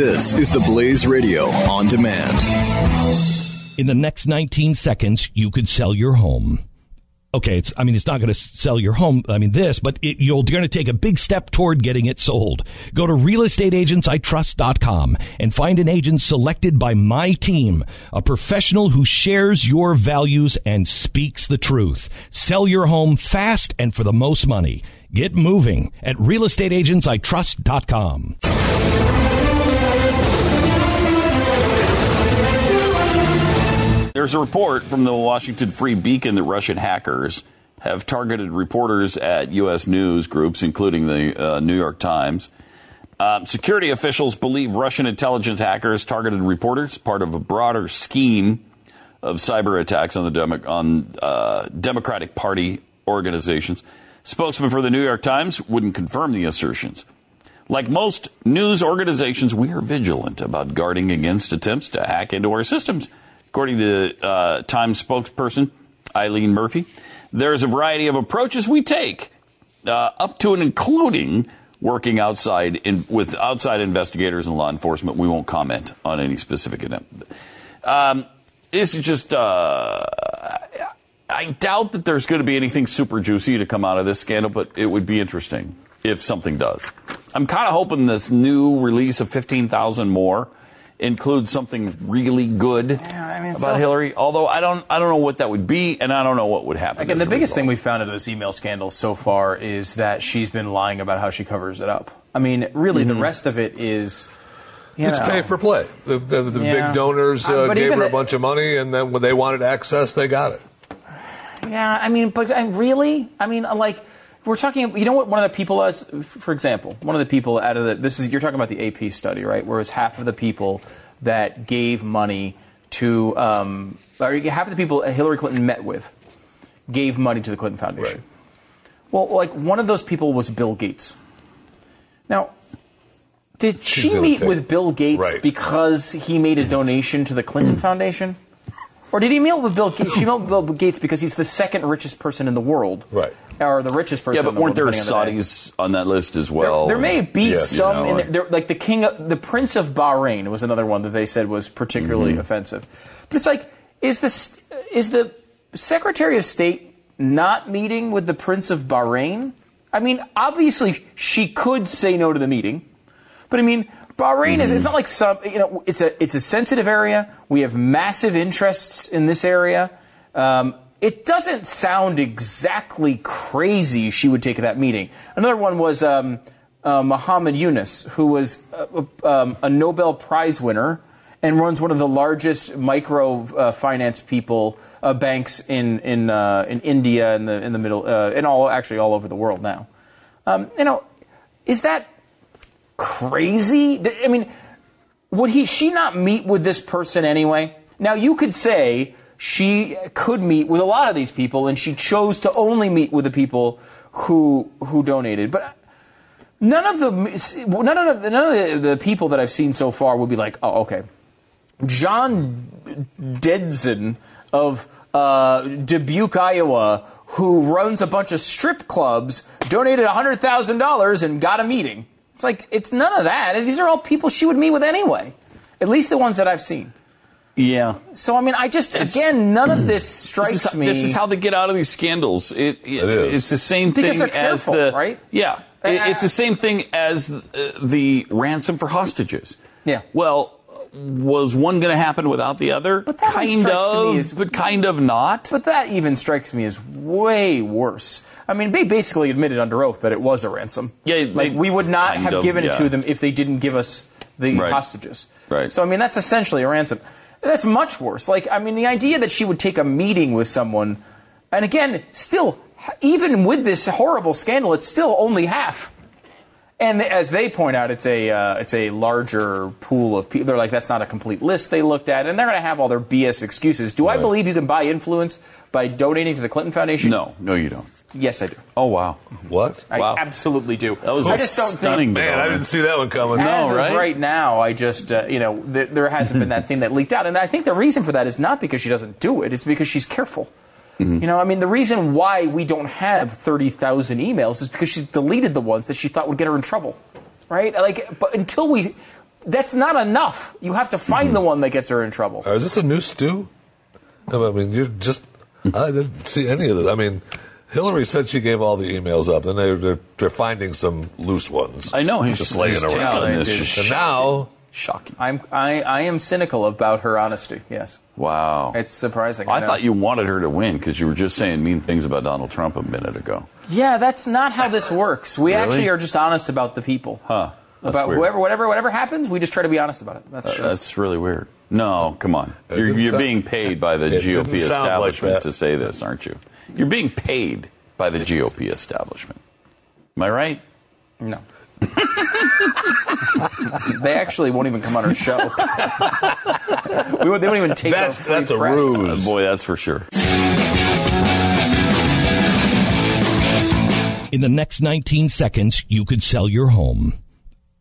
This is the Blaze Radio on demand. In the next 19 seconds, you could sell your home. Okay, it's, I mean, it's not going to sell your home. I mean, this, but it, you're going to take a big step toward getting it sold. Go to realestateagentsitrust.com and find an agent selected by my team, a professional who shares your values and speaks the truth. Sell your home fast and for the most money. Get moving at realestateagentsitrust.com. There's a report from the Washington Free Beacon that Russian hackers have targeted reporters at U.S. news groups, including the uh, New York Times. Uh, security officials believe Russian intelligence hackers targeted reporters, part of a broader scheme of cyber attacks on the Demo- on uh, Democratic Party organizations. Spokesman for the New York Times wouldn't confirm the assertions. Like most news organizations, we are vigilant about guarding against attempts to hack into our systems. According to uh, Times spokesperson Eileen Murphy, there's a variety of approaches we take, uh, up to and including working outside in, with outside investigators and law enforcement. We won't comment on any specific attempt. Um, this is just. Uh, I doubt that there's going to be anything super juicy to come out of this scandal, but it would be interesting if something does. I'm kind of hoping this new release of 15,000 more includes something really good Yeah, I mean, about so- Hillary. Although I don't, I don't know what that would be, and I don't know what would happen. Again, the biggest result. thing we found out of this email scandal so far is that she's been lying about how she covers it up. I mean, really, Mm-hmm. the rest of it is. You It's know, pay for play. The, the, the Yeah. big donors Uh, uh, gave her a the- bunch of money, and then when they wanted access, they got it. Yeah, I mean, but I, really, I mean, like we're talking. You know what? One of the people, was, for example, one of the people out of the this is you're talking about the AP study, right? Whereas half of the people that gave money to, um, or half of the people Hillary Clinton met with, gave money to the Clinton Foundation. Well, like one of those people was Bill Gates. Now, did she meet with Bill Gates Right. because he made a donation to the Clinton Foundation? Or did he meet with Bill Gates? She met with Bill Gates because he's the second richest person in the world. Right. Or the richest person Yeah, in but the weren't there world, depending on the. Saudis on that list as well? There, there may be Yes. some, You know, in like- there, like the king, of, the prince of Bahrain was another one that they said was particularly Mm-hmm. offensive. But it's like, is this is the Secretary of State not meeting with the prince of Bahrain? I mean, obviously she could say no to the meeting, but I mean, Bahrain is it's not like some you know it's a it's a sensitive area. We have massive interests in this area. Um, it doesn't sound exactly crazy she would take that meeting. Another one was um, uh, Muhammad Yunus, who was uh, um, a Nobel Prize winner and runs one of the largest micro uh, finance people uh, banks in in uh, in India in the in the middle uh, and all actually all over the world now. Um, you know, is that crazy? I mean, would he she not meet with this person anyway? Now you could say she could meet with a lot of these people, and she chose to only meet with the people who who donated, but. None of the none of the, none of the, the people that I've seen so far would be like, oh, okay, John Dedson of uh, Dubuque, Iowa, who runs a bunch of strip clubs, donated $100,000 and got a meeting. It's like, it's none of that. These are all people she would meet with anyway, at least the ones that I've seen. Yeah. So, I mean, I just, again, none of this strikes This is, me. this is how they get out of these scandals. It, it- is. It's the same Because thing they're as careful, the right? Yeah, It- it's the same thing as uh, the ransom for hostages. Yeah. Well, was one going to happen without the other? But that kind strikes of, me as- but kind of not. But that even strikes me as way worse. I mean, they basically admitted under oath that it was a ransom. Yeah, like we would not have of, given it to them if they didn't give us the Right. hostages. Right. So I mean, that's essentially a ransom. That's much worse. Like I mean, the idea that she would take a meeting with someone, and again, still, even with this horrible scandal, it's still only half. And as they point out, it's a uh, it's a larger pool of people. They're like, that's not a complete list they looked at, and they're going to have all their BS excuses. Do I believe you can buy influence by donating to the Clinton Foundation? no, no, you don't. Yes, I do. Oh wow, What? I Wow. absolutely do. that was I a just don't stunning. think. Man, I didn't see that one coming. As of right? right now, I just, uh, you know, th- there hasn't been that thing that leaked out. And I think the reason for that is not because she doesn't do it, it's because she's careful. Mm-hmm. You know, I mean, the reason why we don't have 30,000 emails is because she deleted the ones that she thought would get her in trouble. Right? Like, but until we. that's not enough. You have to find Mm-hmm. the one that gets her in trouble. Uh, Is this a new Stu? No, I mean, you're just. I didn't see any of this. I mean, Hillary said she gave all the emails up, and they're they're, they're finding some loose ones. I know he's just just laying he's around. tackling this. Dude. Just And shocking. now shocking. I'm I, I am cynical about her honesty. Yes, Wow. it's surprising. I know. thought you wanted her to win because you were just saying mean things about Donald Trump a minute ago. Yeah, that's not how this works. We Really? actually are just honest about the people. Huh. That's about weird. whoever, whatever, whatever happens, we just try to be honest about it. That's, uh, That's really weird. No, come on. You're, you're sound- being paid by the GOP sound like establishment to say this, aren't you? You're being paid by the GOP establishment. Am I right? no. they actually won't even come on our show. we, won't- they won't even take That's- our free that's a press. ruse. Uh, boy, that's for sure. In the next 19 seconds, you could sell your home.